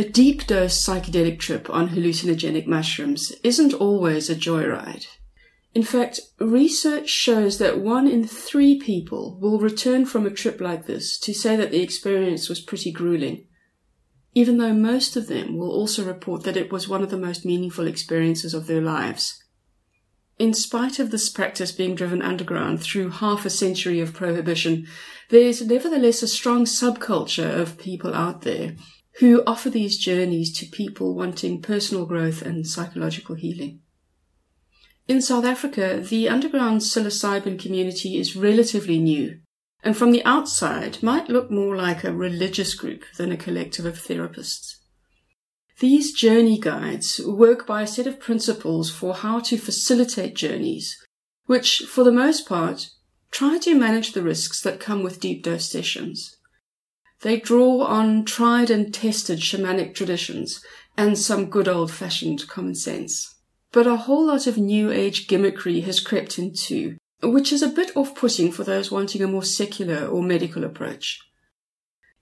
A deep dose psychedelic trip on hallucinogenic mushrooms isn't always a joyride. In fact, research shows that one in three people will return from a trip like this to say that the experience was pretty grueling, even though most of them will also report that it was one of the most meaningful experiences of their lives. In spite of this practice being driven underground through half a century of prohibition, there is nevertheless a strong subculture of people out there who offer these journeys to people wanting personal growth and psychological healing. In South Africa, the underground psilocybin community is relatively new, and from the outside might look more like a religious group than a collective of therapists. These journey guides work by a set of principles for how to facilitate journeys, which, for the most part, try to manage the risks that come with deep dose sessions. They draw on tried and tested shamanic traditions and some good old fashioned common sense. But a whole lot of new age gimmickry has crept in too, which is a bit off putting for those wanting a more secular or medical approach.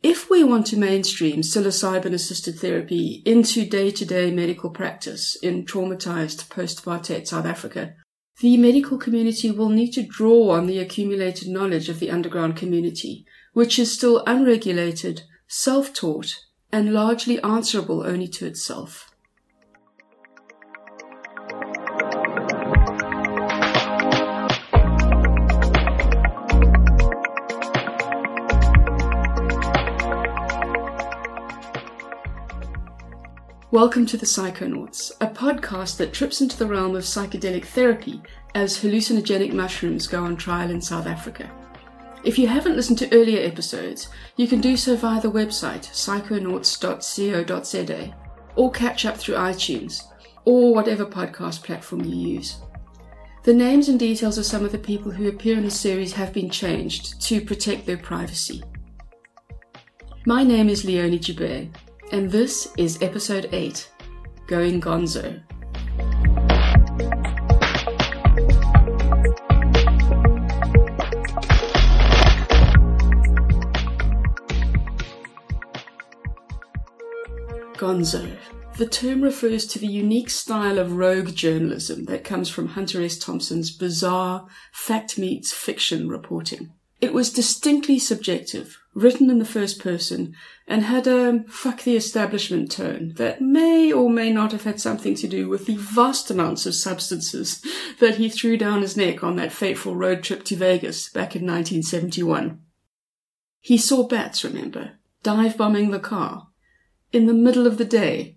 If we want to mainstream psilocybin assisted therapy into day to day medical practice in traumatized post apartheid South Africa, the medical community will need to draw on the accumulated knowledge of the underground community, which is still unregulated, self taught, and largely answerable only to itself. Welcome to the Psychonauts, a podcast that trips into the realm of psychedelic therapy as hallucinogenic mushrooms go on trial in South Africa. If you haven't listened to earlier episodes, you can do so via the website psychonauts.co.za or catch up through iTunes or whatever podcast platform you use. The names and details of some of the people who appear in the series have been changed to protect their privacy. My name is Leonie Joubert, and this is episode 8 Going Gonzo. Gonzo. The term refers to the unique style of rogue journalism that comes from Hunter S. Thompson's bizarre fact meets fiction reporting. It was distinctly subjective, written in the first person, and had a fuck the establishment tone that may or may not have had something to do with the vast amounts of substances that he threw down his neck on that fateful road trip to Vegas back in 1971. He saw bats, remember, dive bombing the car in the middle of the day.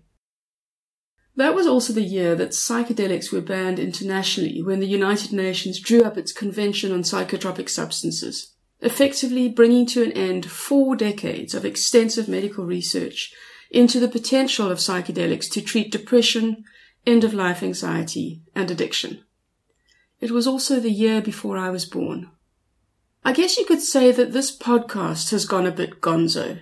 That was also the year that psychedelics were banned internationally when the United Nations drew up its Convention on Psychotropic Substances effectively bringing to an end four decades of extensive medical research into the potential of psychedelics to treat depression, end of life anxiety, and addiction. It was also the year before I was born. I guess you could say that this podcast has gone a bit gonzo.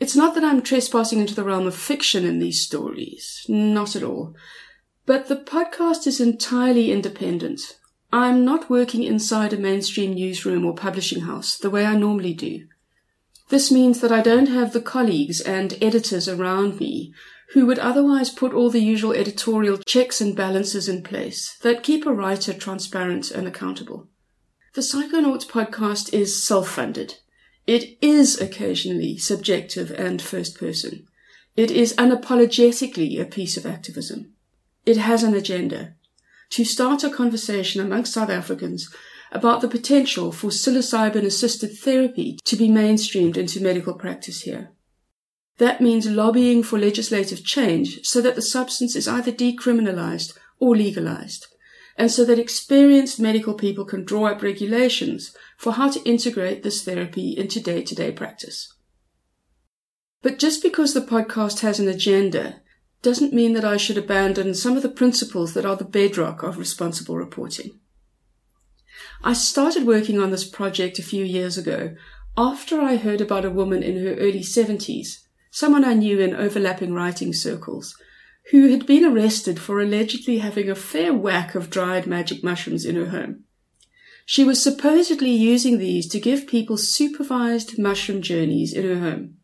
It's not that I'm trespassing into the realm of fiction in these stories, not at all. But the podcast is entirely independent, I'm not working inside a mainstream newsroom or publishing house the way I normally do. This means that I don't have the colleagues and editors around me who would otherwise put all the usual editorial checks and balances in place that keep a writer transparent and accountable. The Psychonauts podcast is self-funded. It is occasionally subjective and first person. It is unapologetically a piece of activism. It has an agenda to start a conversation amongst South Africans about the potential for psilocybin assisted therapy to be mainstreamed into medical practice here. That means lobbying for legislative change so that the substance is either decriminalized or legalized, and so that experienced medical people can draw up regulations for how to integrate this therapy into day to day practice. But just because the podcast has an agenda doesn't mean that I should abandon some of the principles that are the bedrock of responsible reporting. I started working on this project a few years ago after I heard about a woman in her early 70s, someone I knew in overlapping writing circles, who had been arrested for allegedly having a fair whack of dried magic mushrooms in her home. She was supposedly using these to give people supervised mushroom journeys in her home.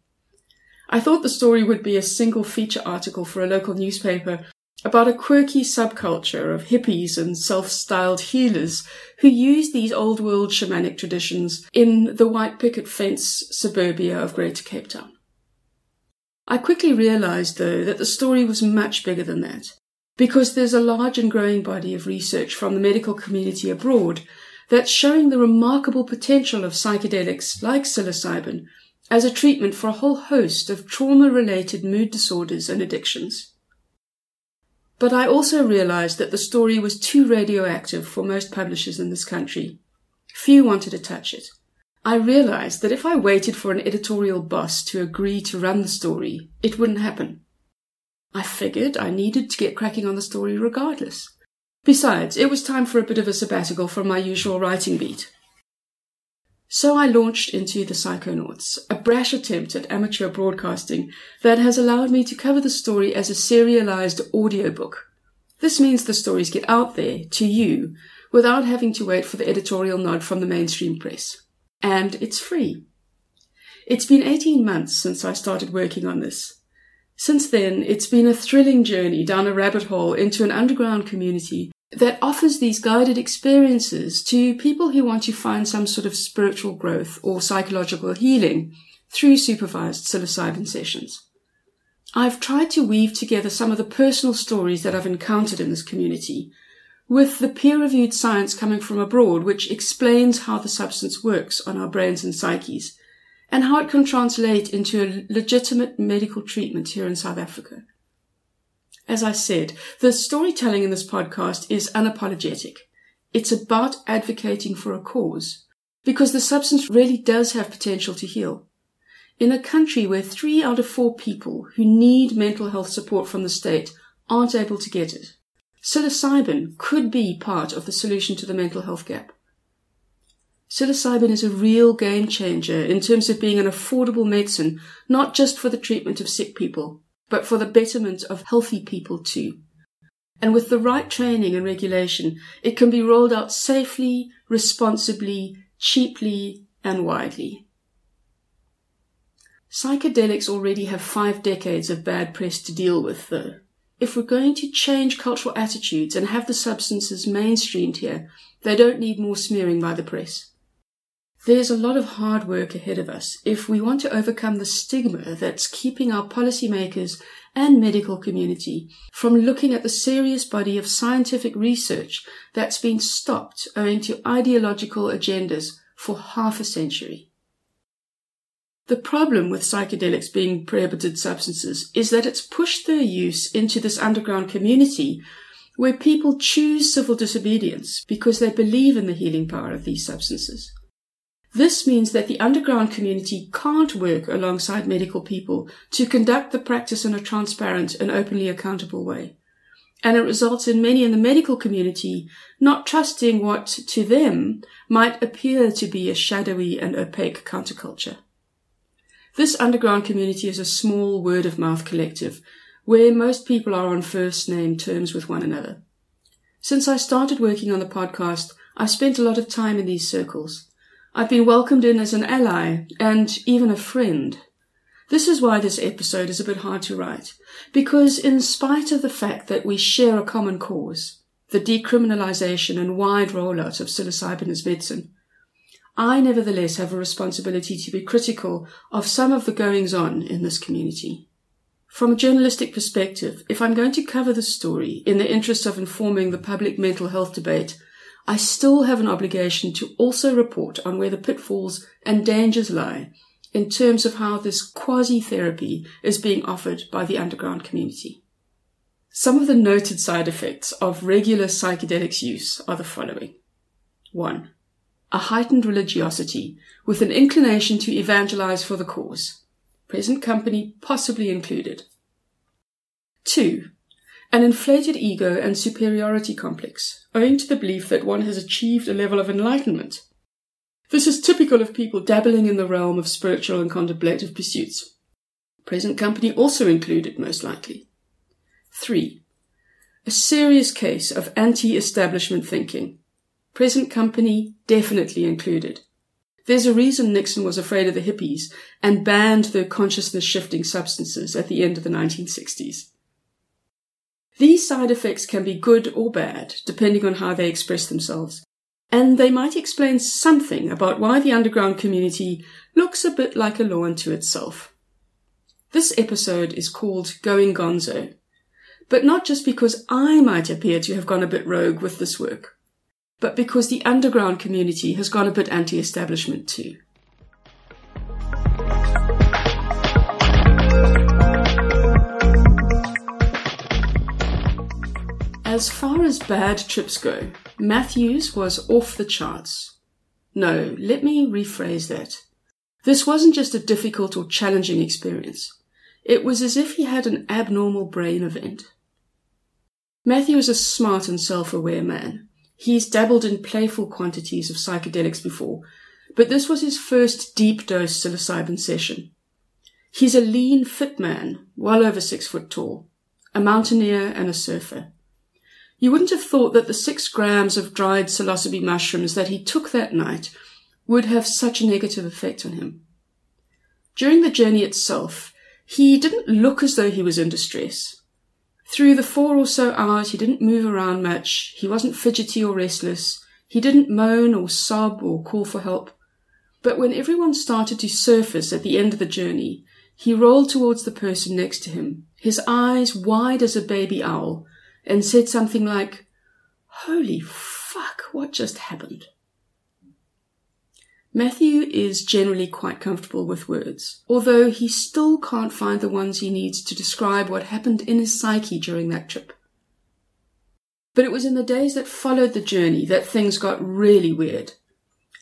I thought the story would be a single feature article for a local newspaper about a quirky subculture of hippies and self-styled healers who use these old world shamanic traditions in the white picket fence suburbia of Greater Cape Town. I quickly realized, though, that the story was much bigger than that, because there's a large and growing body of research from the medical community abroad that's showing the remarkable potential of psychedelics like psilocybin as a treatment for a whole host of trauma related mood disorders and addictions. But I also realized that the story was too radioactive for most publishers in this country. Few wanted to touch it. I realized that if I waited for an editorial boss to agree to run the story, it wouldn't happen. I figured I needed to get cracking on the story regardless. Besides, it was time for a bit of a sabbatical from my usual writing beat. So I launched into The Psychonauts, a brash attempt at amateur broadcasting that has allowed me to cover the story as a serialized audiobook. This means the stories get out there, to you, without having to wait for the editorial nod from the mainstream press. And it's free. It's been 18 months since I started working on this. Since then, it's been a thrilling journey down a rabbit hole into an underground community that offers these guided experiences to people who want to find some sort of spiritual growth or psychological healing through supervised psilocybin sessions. I've tried to weave together some of the personal stories that I've encountered in this community with the peer reviewed science coming from abroad, which explains how the substance works on our brains and psyches and how it can translate into a legitimate medical treatment here in South Africa. As I said, the storytelling in this podcast is unapologetic. It's about advocating for a cause because the substance really does have potential to heal. In a country where three out of four people who need mental health support from the state aren't able to get it, psilocybin could be part of the solution to the mental health gap. Psilocybin is a real game changer in terms of being an affordable medicine, not just for the treatment of sick people, but for the betterment of healthy people too. And with the right training and regulation, it can be rolled out safely, responsibly, cheaply, and widely. Psychedelics already have five decades of bad press to deal with, though. If we're going to change cultural attitudes and have the substances mainstreamed here, they don't need more smearing by the press. There's a lot of hard work ahead of us if we want to overcome the stigma that's keeping our policymakers and medical community from looking at the serious body of scientific research that's been stopped owing to ideological agendas for half a century. The problem with psychedelics being prohibited substances is that it's pushed their use into this underground community where people choose civil disobedience because they believe in the healing power of these substances. This means that the underground community can't work alongside medical people to conduct the practice in a transparent and openly accountable way. And it results in many in the medical community not trusting what to them might appear to be a shadowy and opaque counterculture. This underground community is a small word of mouth collective where most people are on first name terms with one another. Since I started working on the podcast, I've spent a lot of time in these circles. I've been welcomed in as an ally and even a friend. This is why this episode is a bit hard to write, because in spite of the fact that we share a common cause, the decriminalization and wide rollout of psilocybin as medicine, I nevertheless have a responsibility to be critical of some of the goings on in this community. From a journalistic perspective, if I'm going to cover the story in the interest of informing the public mental health debate, I still have an obligation to also report on where the pitfalls and dangers lie in terms of how this quasi therapy is being offered by the underground community. Some of the noted side effects of regular psychedelics use are the following. 1. A heightened religiosity with an inclination to evangelize for the cause, present company possibly included. 2 an inflated ego and superiority complex, owing to the belief that one has achieved a level of enlightenment. This is typical of people dabbling in the realm of spiritual and contemplative pursuits. Present company also included, most likely. 3. A serious case of anti establishment thinking. Present company definitely included. There's a reason Nixon was afraid of the hippies and banned the consciousness shifting substances at the end of the 1960s. These side effects can be good or bad, depending on how they express themselves, and they might explain something about why the underground community looks a bit like a law unto itself. This episode is called Going Gonzo, but not just because I might appear to have gone a bit rogue with this work but because the underground community has gone a bit anti establishment too. As far as bad trips go, Matthew's was off the charts. No, let me rephrase that. This wasn't just a difficult or challenging experience. It was as if he had an abnormal brain event. Matthew was a smart and self-aware man. He's dabbled in playful quantities of psychedelics before, but this was his first deep dose psilocybin session. He's a lean, fit man, well over six foot tall, a mountaineer and a surfer. You wouldn't have thought that the six grams of dried psilocybe mushrooms that he took that night would have such a negative effect on him. During the journey itself, he didn't look as though he was in distress. Through the four or so hours, he didn't move around much. He wasn't fidgety or restless. He didn't moan or sob or call for help. But when everyone started to surface at the end of the journey, he rolled towards the person next to him, his eyes wide as a baby owl, and said something like, Holy fuck, what just happened? Matthew is generally quite comfortable with words, although he still can't find the ones he needs to describe what happened in his psyche during that trip. But it was in the days that followed the journey that things got really weird.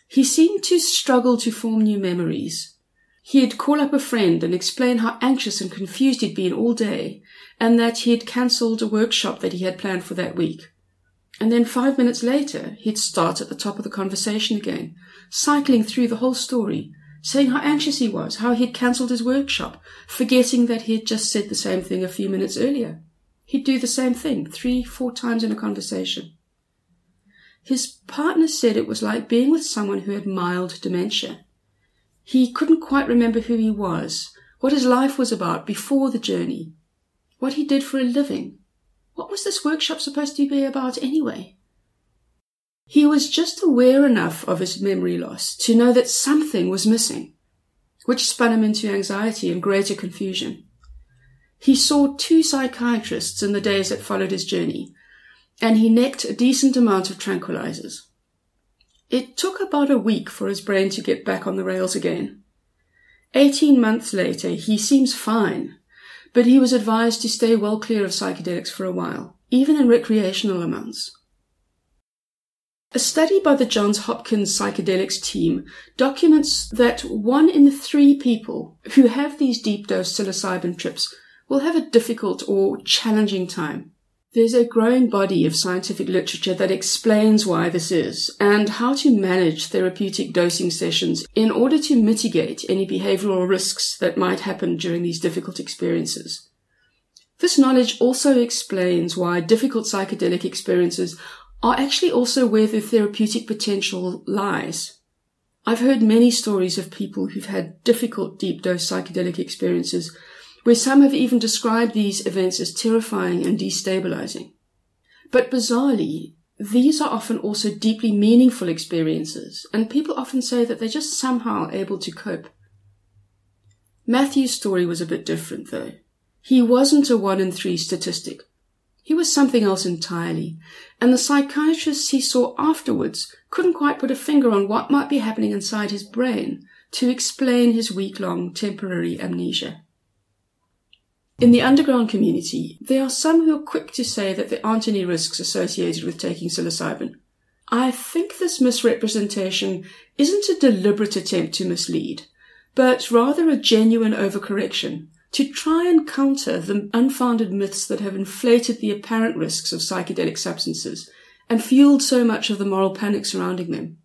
He seemed to struggle to form new memories. He'd call up a friend and explain how anxious and confused he'd been all day, and that he had cancelled a workshop that he had planned for that week. And then five minutes later, he'd start at the top of the conversation again, cycling through the whole story, saying how anxious he was, how he'd cancelled his workshop, forgetting that he had just said the same thing a few minutes earlier. He'd do the same thing three, four times in a conversation. His partner said it was like being with someone who had mild dementia. He couldn't quite remember who he was, what his life was about before the journey, what he did for a living, what was this workshop supposed to be about anyway? He was just aware enough of his memory loss to know that something was missing, which spun him into anxiety and greater confusion. He saw two psychiatrists in the days that followed his journey, and he necked a decent amount of tranquilizers. It took about a week for his brain to get back on the rails again. Eighteen months later, he seems fine, but he was advised to stay well clear of psychedelics for a while, even in recreational amounts. A study by the Johns Hopkins psychedelics team documents that one in three people who have these deep dose psilocybin trips will have a difficult or challenging time there's a growing body of scientific literature that explains why this is and how to manage therapeutic dosing sessions in order to mitigate any behavioral risks that might happen during these difficult experiences. This knowledge also explains why difficult psychedelic experiences are actually also where the therapeutic potential lies. I've heard many stories of people who've had difficult deep dose psychedelic experiences where some have even described these events as terrifying and destabilizing. But bizarrely, these are often also deeply meaningful experiences, and people often say that they're just somehow able to cope. Matthew's story was a bit different, though. He wasn't a one in three statistic. He was something else entirely, and the psychiatrists he saw afterwards couldn't quite put a finger on what might be happening inside his brain to explain his week long temporary amnesia. In the underground community, there are some who are quick to say that there aren't any risks associated with taking psilocybin. I think this misrepresentation isn't a deliberate attempt to mislead, but rather a genuine overcorrection to try and counter the unfounded myths that have inflated the apparent risks of psychedelic substances and fueled so much of the moral panic surrounding them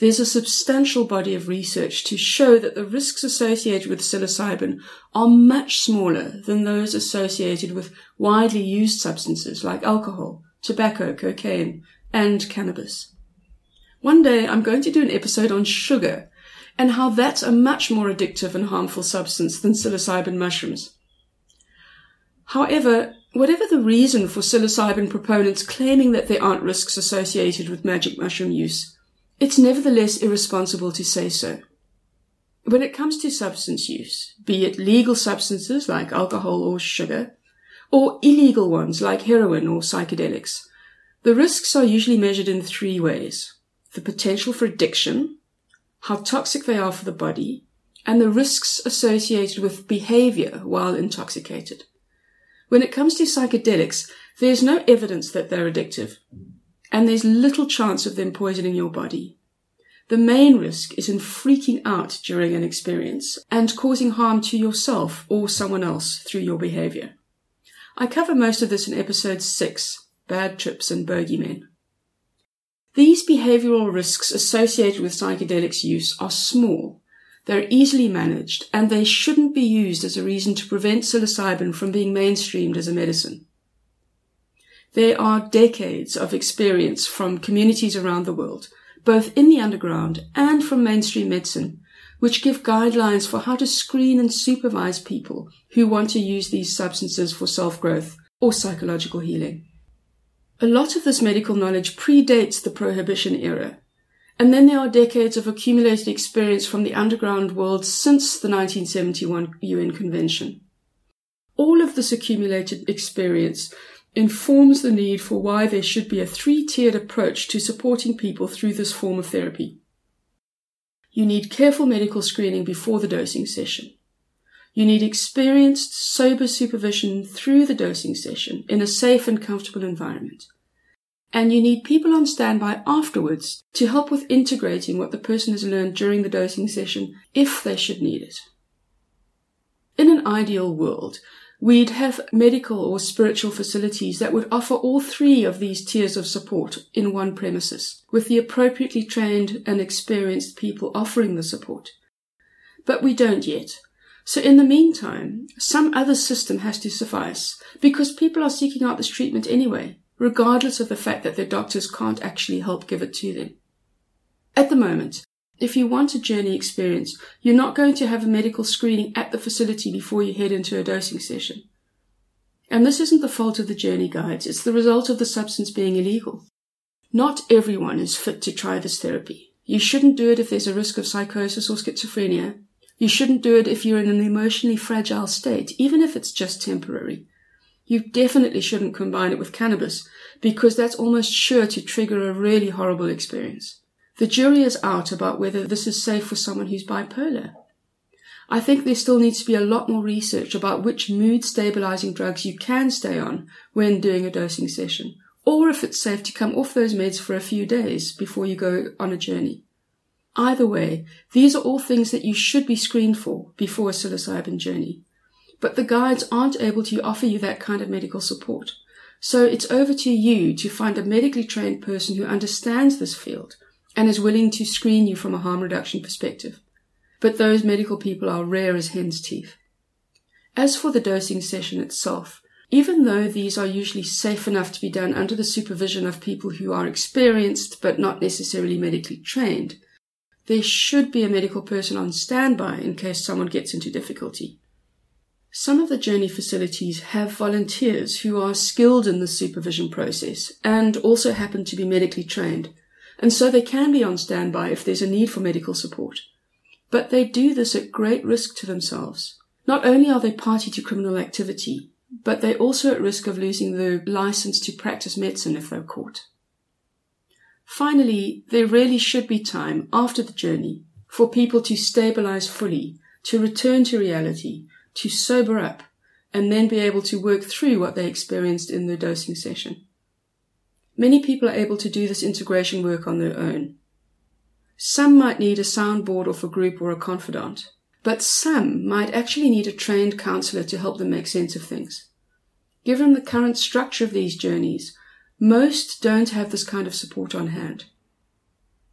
there's a substantial body of research to show that the risks associated with psilocybin are much smaller than those associated with widely used substances like alcohol, tobacco, cocaine, and cannabis. One day I'm going to do an episode on sugar and how that's a much more addictive and harmful substance than psilocybin mushrooms. However, whatever the reason for psilocybin proponents claiming that there aren't risks associated with magic mushroom use, it's nevertheless irresponsible to say so. When it comes to substance use, be it legal substances like alcohol or sugar, or illegal ones like heroin or psychedelics, the risks are usually measured in three ways. The potential for addiction, how toxic they are for the body, and the risks associated with behavior while intoxicated. When it comes to psychedelics, there's no evidence that they're addictive, and there's little chance of them poisoning your body. The main risk is in freaking out during an experience and causing harm to yourself or someone else through your behavior. I cover most of this in episode 6, Bad Trips and Bogeymen. These behavioral risks associated with psychedelics use are small. They're easily managed and they shouldn't be used as a reason to prevent psilocybin from being mainstreamed as a medicine. There are decades of experience from communities around the world both in the underground and from mainstream medicine, which give guidelines for how to screen and supervise people who want to use these substances for self-growth or psychological healing. A lot of this medical knowledge predates the prohibition era, and then there are decades of accumulated experience from the underground world since the 1971 UN Convention. All of this accumulated experience informs the need for why there should be a three tiered approach to supporting people through this form of therapy. You need careful medical screening before the dosing session. You need experienced, sober supervision through the dosing session in a safe and comfortable environment. And you need people on standby afterwards to help with integrating what the person has learned during the dosing session if they should need it. In an ideal world, we'd have medical or spiritual facilities that would offer all three of these tiers of support in one premises, with the appropriately trained and experienced people offering the support. But we don't yet. So in the meantime, some other system has to suffice, because people are seeking out this treatment anyway, regardless of the fact that their doctors can't actually help give it to them. At the moment, if you want a journey experience, you're not going to have a medical screening at the facility before you head into a dosing session. And this isn't the fault of the journey guides, it's the result of the substance being illegal. Not everyone is fit to try this therapy. You shouldn't do it if there's a risk of psychosis or schizophrenia. You shouldn't do it if you're in an emotionally fragile state, even if it's just temporary. You definitely shouldn't combine it with cannabis because that's almost sure to trigger a really horrible experience. The jury is out about whether this is safe for someone who's bipolar. I think there still needs to be a lot more research about which mood stabilizing drugs you can stay on when doing a dosing session, or if it's safe to come off those meds for a few days before you go on a journey. Either way, these are all things that you should be screened for before a psilocybin journey. But the guides aren't able to offer you that kind of medical support. So it's over to you to find a medically trained person who understands this field and is willing to screen you from a harm reduction perspective. But those medical people are rare as hen's teeth. As for the dosing session itself, even though these are usually safe enough to be done under the supervision of people who are experienced but not necessarily medically trained, there should be a medical person on standby in case someone gets into difficulty. Some of the journey facilities have volunteers who are skilled in the supervision process and also happen to be medically trained, and so they can be on standby if there's a need for medical support. But they do this at great risk to themselves. Not only are they party to criminal activity, but they're also at risk of losing the license to practice medicine if they're caught. Finally, there really should be time after the journey for people to stabilize fully, to return to reality, to sober up, and then be able to work through what they experienced in the dosing session. Many people are able to do this integration work on their own. Some might need a soundboard of a group or a confidant, but some might actually need a trained counselor to help them make sense of things. Given the current structure of these journeys, most don't have this kind of support on hand.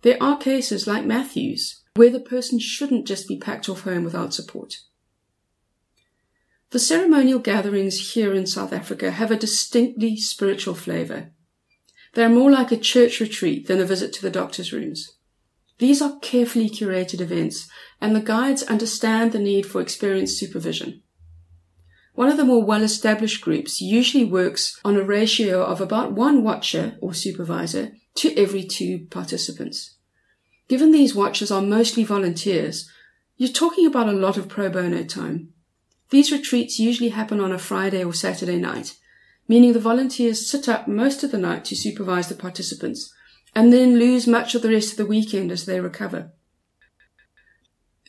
There are cases like Matthew's where the person shouldn't just be packed off home without support. The ceremonial gatherings here in South Africa have a distinctly spiritual flavor They're more like a church retreat than a visit to the doctor's rooms. These are carefully curated events, and the guides understand the need for experienced supervision. One of the more well established groups usually works on a ratio of about one watcher or supervisor to every two participants. Given these watchers are mostly volunteers, you're talking about a lot of pro bono time. These retreats usually happen on a Friday or Saturday night, meaning the volunteers sit up most of the night to supervise the participants and then lose much of the rest of the weekend as they recover.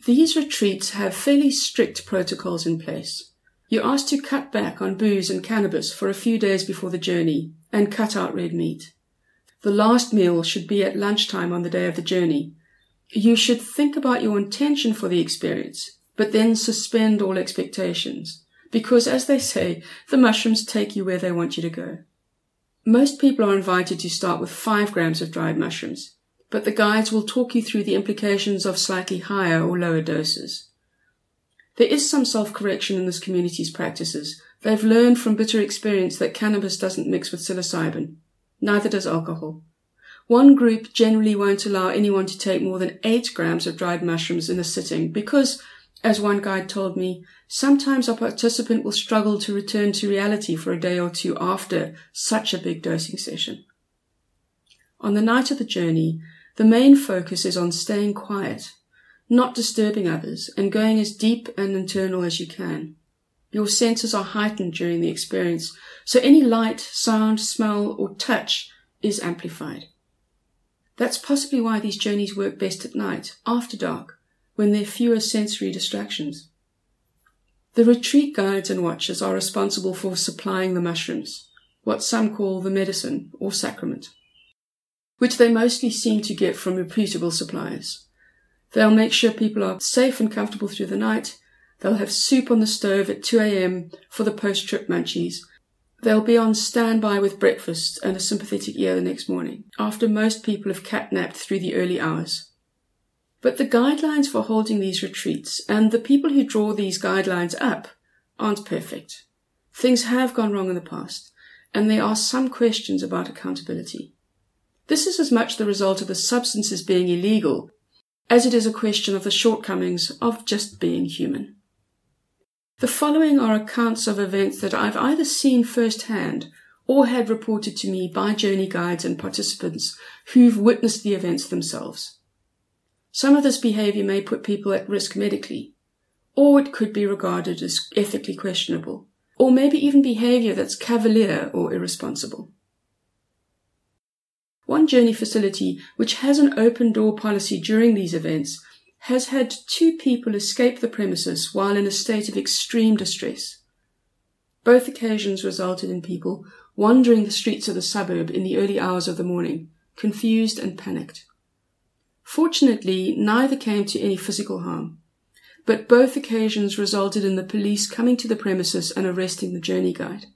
These retreats have fairly strict protocols in place. You're asked to cut back on booze and cannabis for a few days before the journey and cut out red meat. The last meal should be at lunchtime on the day of the journey. You should think about your intention for the experience, but then suspend all expectations. Because as they say, the mushrooms take you where they want you to go. Most people are invited to start with five grams of dried mushrooms, but the guides will talk you through the implications of slightly higher or lower doses. There is some self-correction in this community's practices. They've learned from bitter experience that cannabis doesn't mix with psilocybin. Neither does alcohol. One group generally won't allow anyone to take more than eight grams of dried mushrooms in a sitting because, as one guide told me, sometimes a participant will struggle to return to reality for a day or two after such a big dosing session. On the night of the journey, the main focus is on staying quiet not disturbing others, and going as deep and internal as you can. Your senses are heightened during the experience, so any light, sound, smell, or touch is amplified. That's possibly why these journeys work best at night, after dark, when there are fewer sensory distractions. The retreat guides and watchers are responsible for supplying the mushrooms, what some call the medicine or sacrament, which they mostly seem to get from reputable suppliers. They'll make sure people are safe and comfortable through the night. They'll have soup on the stove at 2 a.m. for the post-trip munchies. They'll be on standby with breakfast and a sympathetic ear the next morning, after most people have catnapped through the early hours. But the guidelines for holding these retreats and the people who draw these guidelines up aren't perfect. Things have gone wrong in the past, and there are some questions about accountability. This is as much the result of the substances being illegal as it is a question of the shortcomings of just being human. The following are accounts of events that I've either seen firsthand or had reported to me by journey guides and participants who've witnessed the events themselves. Some of this behavior may put people at risk medically, or it could be regarded as ethically questionable, or maybe even behavior that's cavalier or irresponsible. One journey facility, which has an open door policy during these events, has had two people escape the premises while in a state of extreme distress. Both occasions resulted in people wandering the streets of the suburb in the early hours of the morning, confused and panicked. Fortunately, neither came to any physical harm, but both occasions resulted in the police coming to the premises and arresting the journey guide.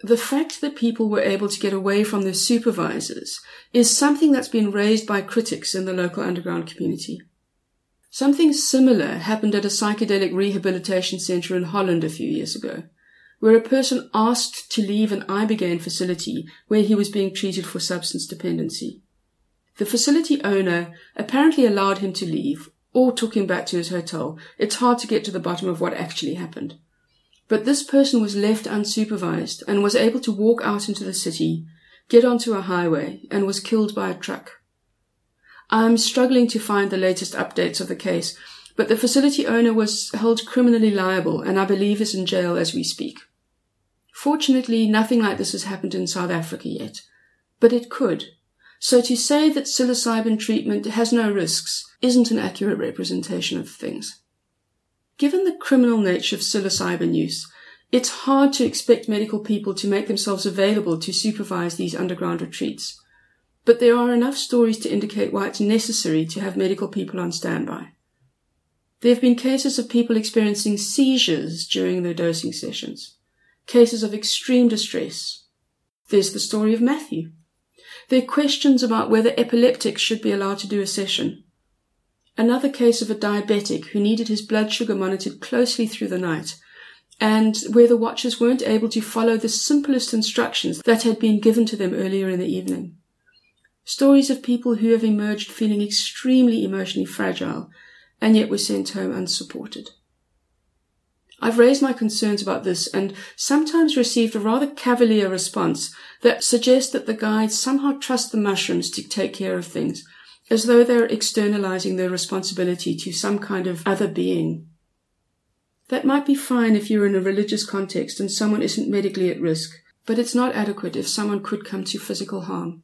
The fact that people were able to get away from their supervisors is something that's been raised by critics in the local underground community. Something similar happened at a psychedelic rehabilitation center in Holland a few years ago, where a person asked to leave an Ibogaine facility where he was being treated for substance dependency. The facility owner apparently allowed him to leave or took him back to his hotel. It's hard to get to the bottom of what actually happened. But this person was left unsupervised and was able to walk out into the city, get onto a highway, and was killed by a truck. I'm struggling to find the latest updates of the case, but the facility owner was held criminally liable and I believe is in jail as we speak. Fortunately, nothing like this has happened in South Africa yet, but it could. So to say that psilocybin treatment has no risks isn't an accurate representation of things. Given the criminal nature of psilocybin use, it's hard to expect medical people to make themselves available to supervise these underground retreats. But there are enough stories to indicate why it's necessary to have medical people on standby. There have been cases of people experiencing seizures during their dosing sessions, cases of extreme distress. There's the story of Matthew. There are questions about whether epileptics should be allowed to do a session. Another case of a diabetic who needed his blood sugar monitored closely through the night, and where the watchers weren't able to follow the simplest instructions that had been given to them earlier in the evening. Stories of people who have emerged feeling extremely emotionally fragile and yet were sent home unsupported. I've raised my concerns about this and sometimes received a rather cavalier response that suggests that the guides somehow trust the mushrooms to take care of things, as though they're externalizing their responsibility to some kind of other being. That might be fine if you're in a religious context and someone isn't medically at risk, but it's not adequate if someone could come to physical harm.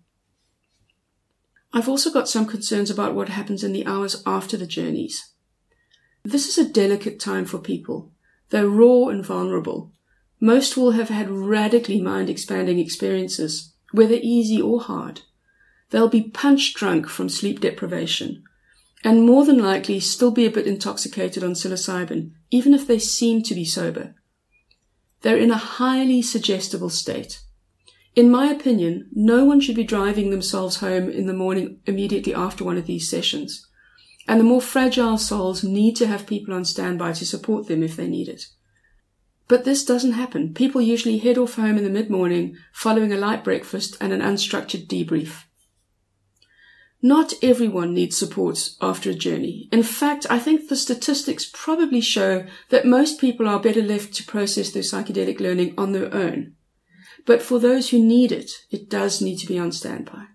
I've also got some concerns about what happens in the hours after the journeys. This is a delicate time for people. They're raw and vulnerable. Most will have had radically mind expanding experiences, whether easy or hard. They'll be punch drunk from sleep deprivation, and more than likely still be a bit intoxicated on psilocybin, even if they seem to be sober. They're in a highly suggestible state. In my opinion, no one should be driving themselves home in the morning immediately after one of these sessions. And the more fragile souls need to have people on standby to support them if they need it. But this doesn't happen. People usually head off home in the mid-morning following a light breakfast and an unstructured debrief. Not everyone needs support after a journey. In fact, I think the statistics probably show that most people are better left to process their psychedelic learning on their own. But for those who need it, it does need to be on standby.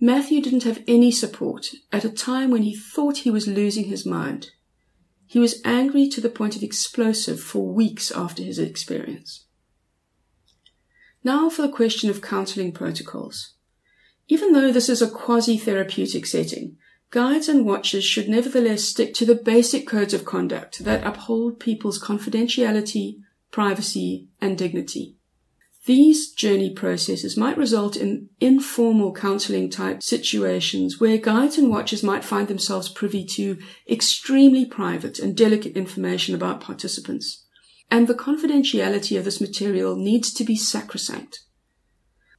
Matthew didn't have any support at a time when he thought he was losing his mind. He was angry to the point of explosive for weeks after his experience. Now for the question of counseling protocols. Even though this is a quasi-therapeutic setting, guides and watchers should nevertheless stick to the basic codes of conduct that uphold people's confidentiality, privacy, and dignity. These journey processes might result in informal counseling type situations where guides and watchers might find themselves privy to extremely private and delicate information about participants. And the confidentiality of this material needs to be sacrosanct.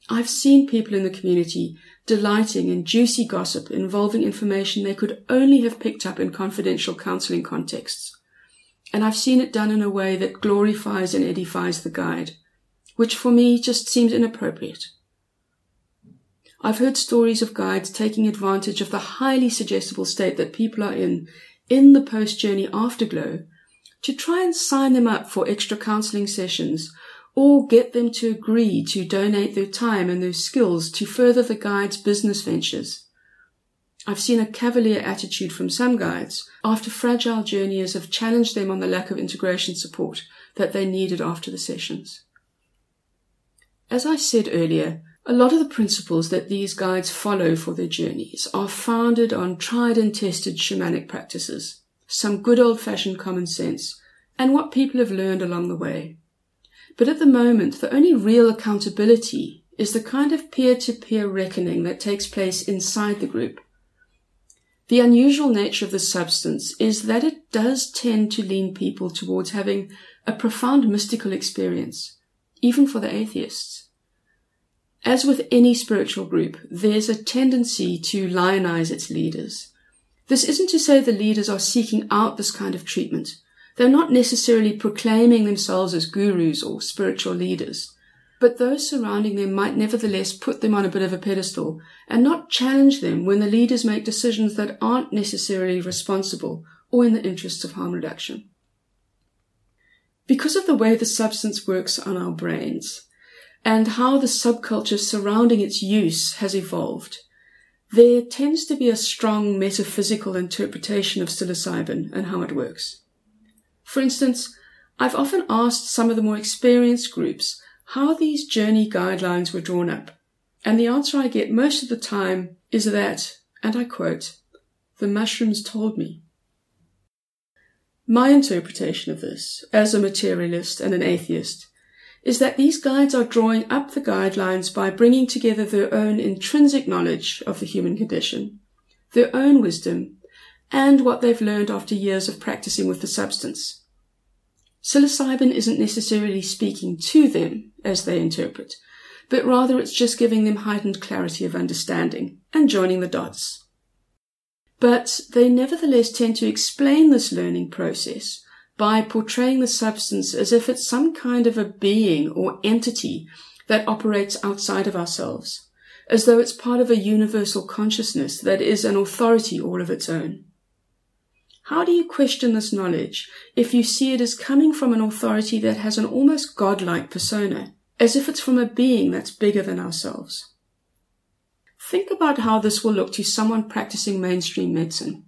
I've seen people in the community delighting in juicy gossip involving information they could only have picked up in confidential counseling contexts. And I've seen it done in a way that glorifies and edifies the guide which for me just seems inappropriate. I've heard stories of guides taking advantage of the highly suggestible state that people are in in the post journey afterglow to try and sign them up for extra counseling sessions or get them to agree to donate their time and their skills to further the guide's business ventures. I've seen a cavalier attitude from some guides after fragile journeyers have challenged them on the lack of integration support that they needed after the sessions. As I said earlier, a lot of the principles that these guides follow for their journeys are founded on tried and tested shamanic practices, some good old fashioned common sense, and what people have learned along the way. But at the moment, the only real accountability is the kind of peer to peer reckoning that takes place inside the group. The unusual nature of the substance is that it does tend to lean people towards having a profound mystical experience even for the atheists. As with any spiritual group, there's a tendency to lionize its leaders. This isn't to say the leaders are seeking out this kind of treatment. They're not necessarily proclaiming themselves as gurus or spiritual leaders. But those surrounding them might nevertheless put them on a bit of a pedestal and not challenge them when the leaders make decisions that aren't necessarily responsible or in the interests of harm reduction. Because of the way the substance works on our brains and how the subculture surrounding its use has evolved, there tends to be a strong metaphysical interpretation of psilocybin and how it works. For instance, I've often asked some of the more experienced groups how these journey guidelines were drawn up, and the answer I get most of the time is that, and I quote, the mushrooms told me. My interpretation of this, as a materialist and an atheist, is that these guides are drawing up the guidelines by bringing together their own intrinsic knowledge of the human condition, their own wisdom, and what they've learned after years of practicing with the substance. Psilocybin isn't necessarily speaking to them as they interpret, but rather it's just giving them heightened clarity of understanding and joining the dots. But they nevertheless tend to explain this learning process by portraying the substance as if it's some kind of a being or entity that operates outside of ourselves, as though it's part of a universal consciousness that is an authority all of its own. How do you question this knowledge if you see it as coming from an authority that has an almost godlike persona, as if it's from a being that's bigger than ourselves? Think about how this will look to someone practicing mainstream medicine.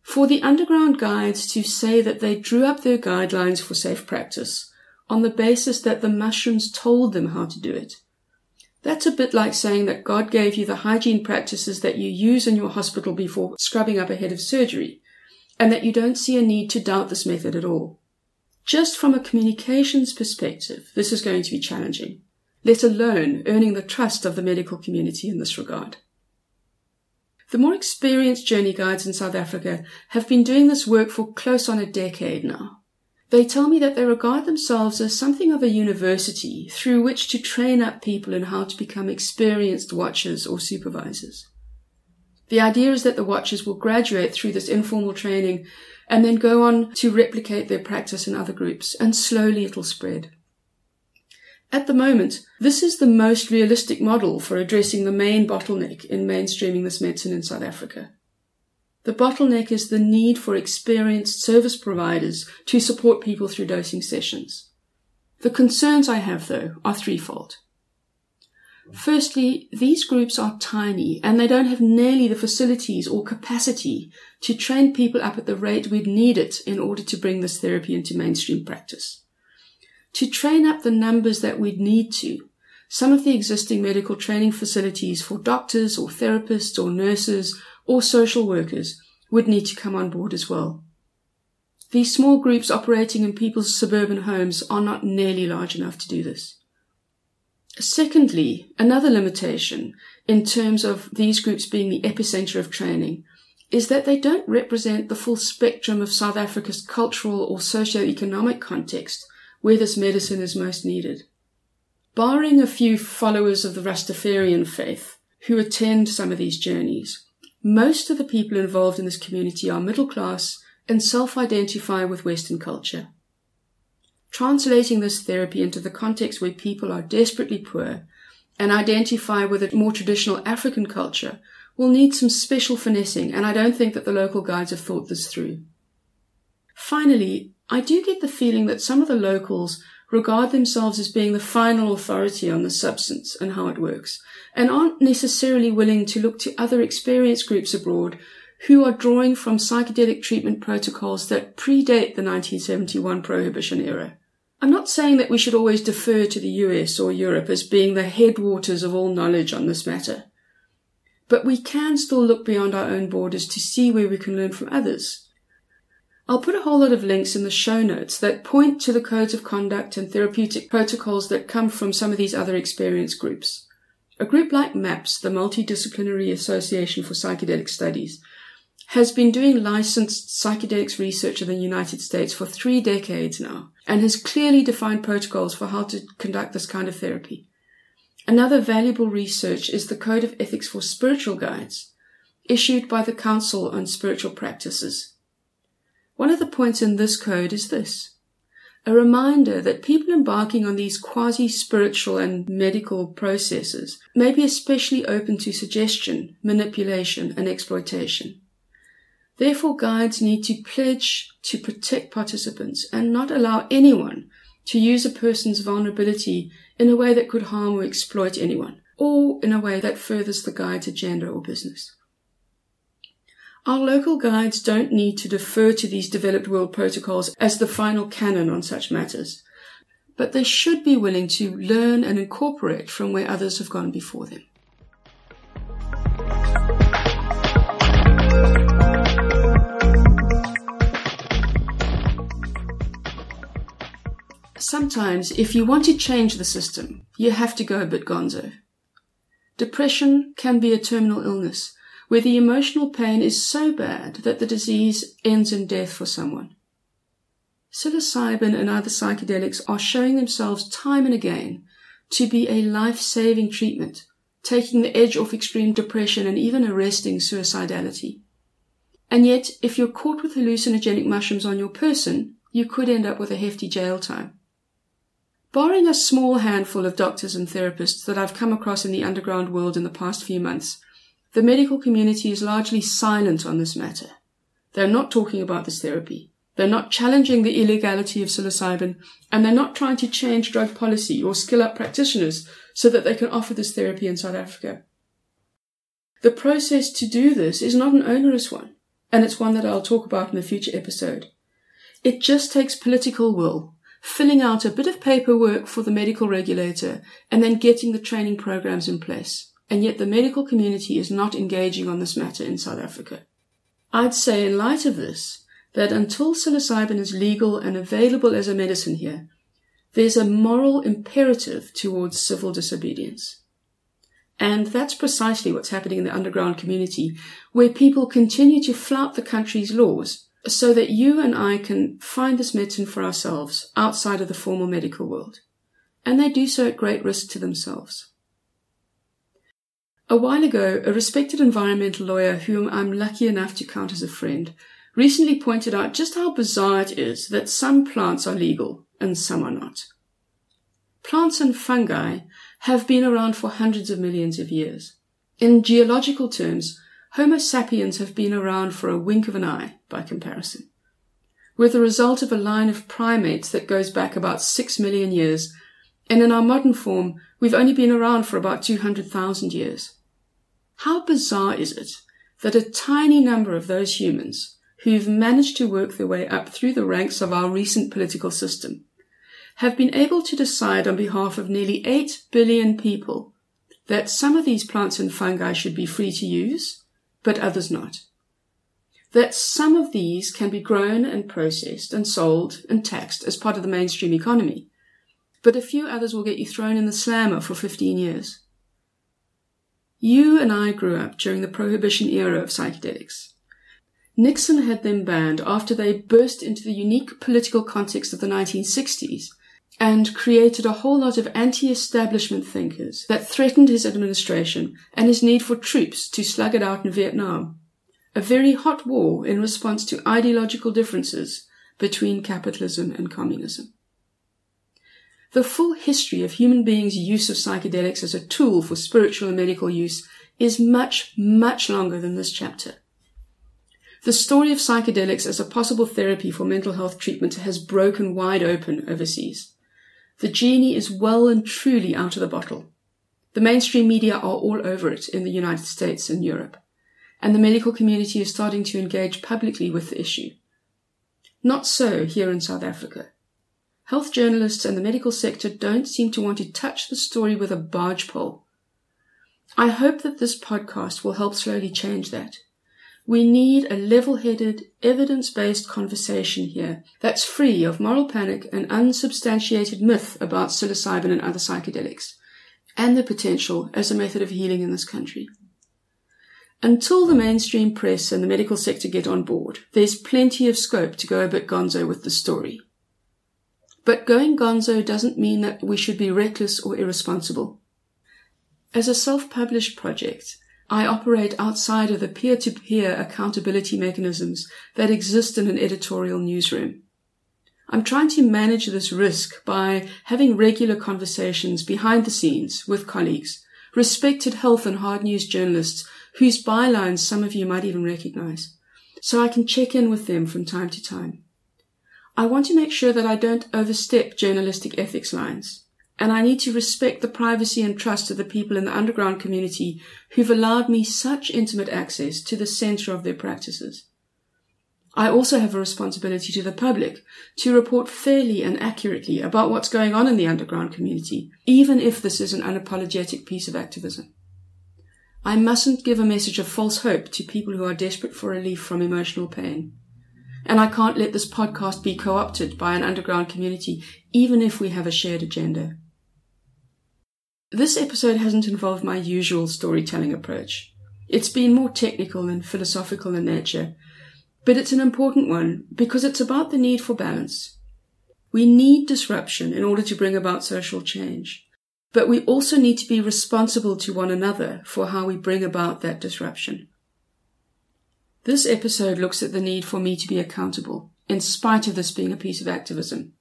For the underground guides to say that they drew up their guidelines for safe practice on the basis that the mushrooms told them how to do it. That's a bit like saying that God gave you the hygiene practices that you use in your hospital before scrubbing up ahead of surgery, and that you don't see a need to doubt this method at all. Just from a communications perspective, this is going to be challenging, let alone earning the trust of the medical community in this regard. The more experienced journey guides in South Africa have been doing this work for close on a decade now. They tell me that they regard themselves as something of a university through which to train up people in how to become experienced watchers or supervisors. The idea is that the watchers will graduate through this informal training and then go on to replicate their practice in other groups, and slowly it'll spread. At the moment, this is the most realistic model for addressing the main bottleneck in mainstreaming this medicine in South Africa. The bottleneck is the need for experienced service providers to support people through dosing sessions. The concerns I have, though, are threefold. Firstly, these groups are tiny and they don't have nearly the facilities or capacity to train people up at the rate we'd need it in order to bring this therapy into mainstream practice to train up the numbers that we'd need to. Some of the existing medical training facilities for doctors or therapists or nurses or social workers would need to come on board as well. These small groups operating in people's suburban homes are not nearly large enough to do this. Secondly, another limitation in terms of these groups being the epicenter of training is that they don't represent the full spectrum of South Africa's cultural or socio-economic context where this medicine is most needed. Barring a few followers of the Rastafarian faith who attend some of these journeys, most of the people involved in this community are middle class and self-identify with Western culture. Translating this therapy into the context where people are desperately poor and identify with a more traditional African culture will need some special finessing, and I don't think that the local guides have thought this through. Finally, I do get the feeling that some of the locals regard themselves as being the final authority on the substance and how it works, and aren't necessarily willing to look to other experienced groups abroad who are drawing from psychedelic treatment protocols that predate the 1971 prohibition era. I'm not saying that we should always defer to the US or Europe as being the headwaters of all knowledge on this matter. But we can still look beyond our own borders to see where we can learn from others. I'll put a whole lot of links in the show notes that point to the codes of conduct and therapeutic protocols that come from some of these other experience groups. A group like MAPS, the Multidisciplinary Association for Psychedelic Studies, has been doing licensed psychedelics research in the United States for three decades now and has clearly defined protocols for how to conduct this kind of therapy. Another valuable research is the Code of Ethics for Spiritual Guides, issued by the Council on Spiritual Practices. One of the points in this code is this. A reminder that people embarking on these quasi-spiritual and medical processes may be especially open to suggestion, manipulation, and exploitation. Therefore, guides need to pledge to protect participants and not allow anyone to use a person's vulnerability in a way that could harm or exploit anyone, or in a way that furthers the guide's agenda or business. Our local guides don't need to defer to these developed world protocols as the final canon on such matters, but they should be willing to learn and incorporate from where others have gone before them. Sometimes, if you want to change the system, you have to go a bit gonzo. Depression can be a terminal illness, where the emotional pain is so bad that the disease ends in death for someone. Psilocybin and other psychedelics are showing themselves time and again to be a life-saving treatment, taking the edge off extreme depression and even arresting suicidality. And yet, if you're caught with hallucinogenic mushrooms on your person, you could end up with a hefty jail time. Barring a small handful of doctors and therapists that I've come across in the underground world in the past few months, the medical community is largely silent on this matter. They're not talking about this therapy. They're not challenging the illegality of psilocybin, and they're not trying to change drug policy or skill up practitioners so that they can offer this therapy in South Africa. The process to do this is not an onerous one, and it's one that I'll talk about in a future episode. It just takes political will, filling out a bit of paperwork for the medical regulator, and then getting the training programs in place. And yet the medical community is not engaging on this matter in South Africa. I'd say in light of this, that until psilocybin is legal and available as a medicine here, there's a moral imperative towards civil disobedience. And that's precisely what's happening in the underground community, where people continue to flout the country's laws so that you and I can find this medicine for ourselves outside of the formal medical world. And they do so at great risk to themselves. A while ago, a respected environmental lawyer whom I'm lucky enough to count as a friend recently pointed out just how bizarre it is that some plants are legal and some are not. Plants and fungi have been around for hundreds of millions of years. In geological terms, Homo sapiens have been around for a wink of an eye by comparison. We're the result of a line of primates that goes back about six million years, and in our modern form, we've only been around for about 200,000 years. How bizarre is it that a tiny number of those humans who've managed to work their way up through the ranks of our recent political system have been able to decide on behalf of nearly 8 billion people that some of these plants and fungi should be free to use, but others not. That some of these can be grown and processed and sold and taxed as part of the mainstream economy, but a few others will get you thrown in the slammer for 15 years. You and I grew up during the prohibition era of psychedelics. Nixon had them banned after they burst into the unique political context of the 1960s and created a whole lot of anti-establishment thinkers that threatened his administration and his need for troops to slug it out in Vietnam. A very hot war in response to ideological differences between capitalism and communism. The full history of human beings' use of psychedelics as a tool for spiritual and medical use is much, much longer than this chapter. The story of psychedelics as a possible therapy for mental health treatment has broken wide open overseas. The genie is well and truly out of the bottle. The mainstream media are all over it in the United States and Europe, and the medical community is starting to engage publicly with the issue. Not so here in South Africa. Health journalists and the medical sector don't seem to want to touch the story with a barge pole. I hope that this podcast will help slowly change that. We need a level headed, evidence based conversation here that's free of moral panic and unsubstantiated myth about psilocybin and other psychedelics, and the potential as a method of healing in this country. Until the mainstream press and the medical sector get on board, there's plenty of scope to go a bit gonzo with the story. But going gonzo doesn't mean that we should be reckless or irresponsible. As a self-published project, I operate outside of the peer-to-peer accountability mechanisms that exist in an editorial newsroom. I'm trying to manage this risk by having regular conversations behind the scenes with colleagues, respected health and hard news journalists whose bylines some of you might even recognize, so I can check in with them from time to time. I want to make sure that I don't overstep journalistic ethics lines and I need to respect the privacy and trust of the people in the underground community who've allowed me such intimate access to the center of their practices. I also have a responsibility to the public to report fairly and accurately about what's going on in the underground community, even if this is an unapologetic piece of activism. I mustn't give a message of false hope to people who are desperate for relief from emotional pain. And I can't let this podcast be co-opted by an underground community, even if we have a shared agenda. This episode hasn't involved my usual storytelling approach. It's been more technical and philosophical in nature, but it's an important one because it's about the need for balance. We need disruption in order to bring about social change, but we also need to be responsible to one another for how we bring about that disruption. This episode looks at the need for me to be accountable, in spite of this being a piece of activism.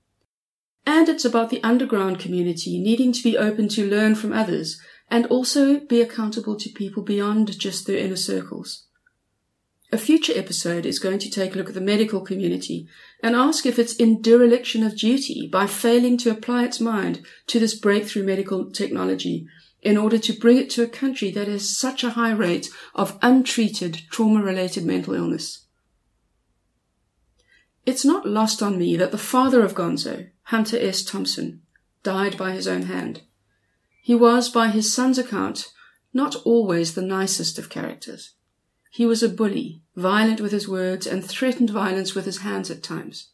And it's about the underground community needing to be open to learn from others and also be accountable to people beyond just their inner circles. A future episode is going to take a look at the medical community and ask if it's in dereliction of duty by failing to apply its mind to this breakthrough medical technology in order to bring it to a country that has such a high rate of untreated trauma related mental illness. It's not lost on me that the father of Gonzo, Hunter S. Thompson, died by his own hand. He was, by his son's account, not always the nicest of characters. He was a bully, violent with his words, and threatened violence with his hands at times.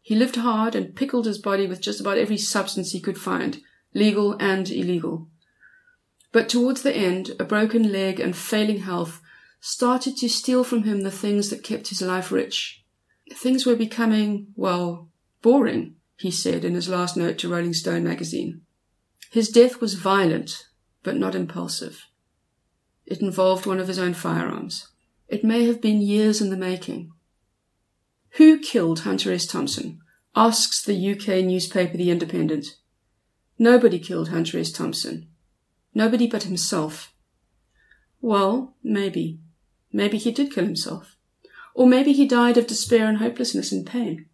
He lived hard and pickled his body with just about every substance he could find, legal and illegal. But towards the end, a broken leg and failing health started to steal from him the things that kept his life rich. Things were becoming, well, boring, he said in his last note to Rolling Stone magazine. His death was violent, but not impulsive. It involved one of his own firearms. It may have been years in the making. Who killed Hunter S. Thompson? asks the UK newspaper The Independent. Nobody killed Hunter S. Thompson. Nobody but himself. Well, maybe. Maybe he did kill himself. Or maybe he died of despair and hopelessness and pain.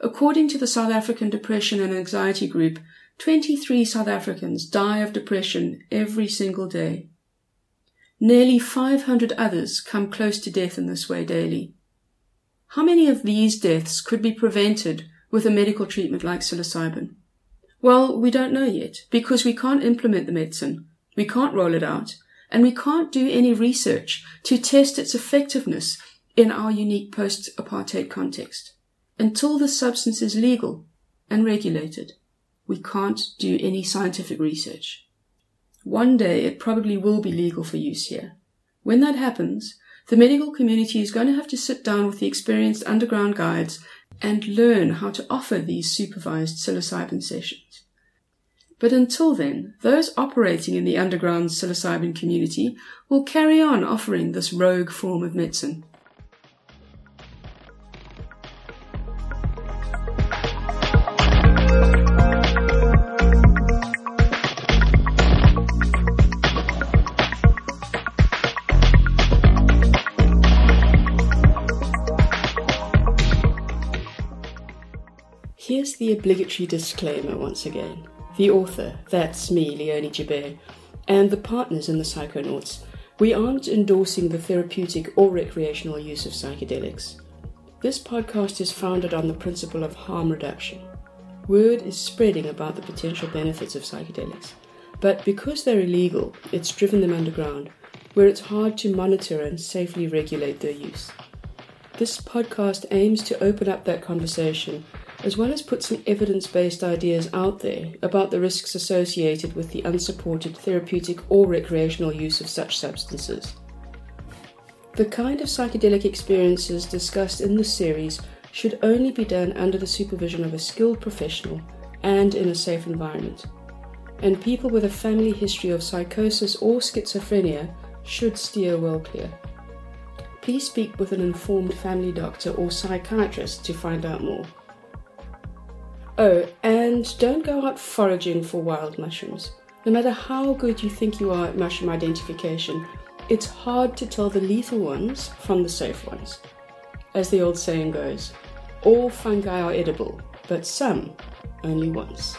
According to the South African Depression and Anxiety Group, 23 South Africans die of depression every single day. Nearly 500 others come close to death in this way daily. How many of these deaths could be prevented with a medical treatment like psilocybin? Well, we don't know yet because we can't implement the medicine, we can't roll it out, and we can't do any research to test its effectiveness in our unique post-apartheid context. Until the substance is legal and regulated, we can't do any scientific research. One day it probably will be legal for use here. When that happens, the medical community is going to have to sit down with the experienced underground guides and learn how to offer these supervised psilocybin sessions. But until then, those operating in the underground psilocybin community will carry on offering this rogue form of medicine. The obligatory disclaimer once again. The author, that's me, Leonie Joubert, and the partners in the Psychonauts, we aren't endorsing the therapeutic or recreational use of psychedelics. This podcast is founded on the principle of harm reduction. Word is spreading about the potential benefits of psychedelics, but because they're illegal, it's driven them underground, where it's hard to monitor and safely regulate their use. This podcast aims to open up that conversation as well as put some evidence based ideas out there about the risks associated with the unsupported therapeutic or recreational use of such substances. The kind of psychedelic experiences discussed in this series should only be done under the supervision of a skilled professional and in a safe environment. And people with a family history of psychosis or schizophrenia should steer well clear. Please speak with an informed family doctor or psychiatrist to find out more. Oh, and don't go out foraging for wild mushrooms. No matter how good you think you are at mushroom identification, it's hard to tell the lethal ones from the safe ones. As the old saying goes, all fungi are edible, but some only once.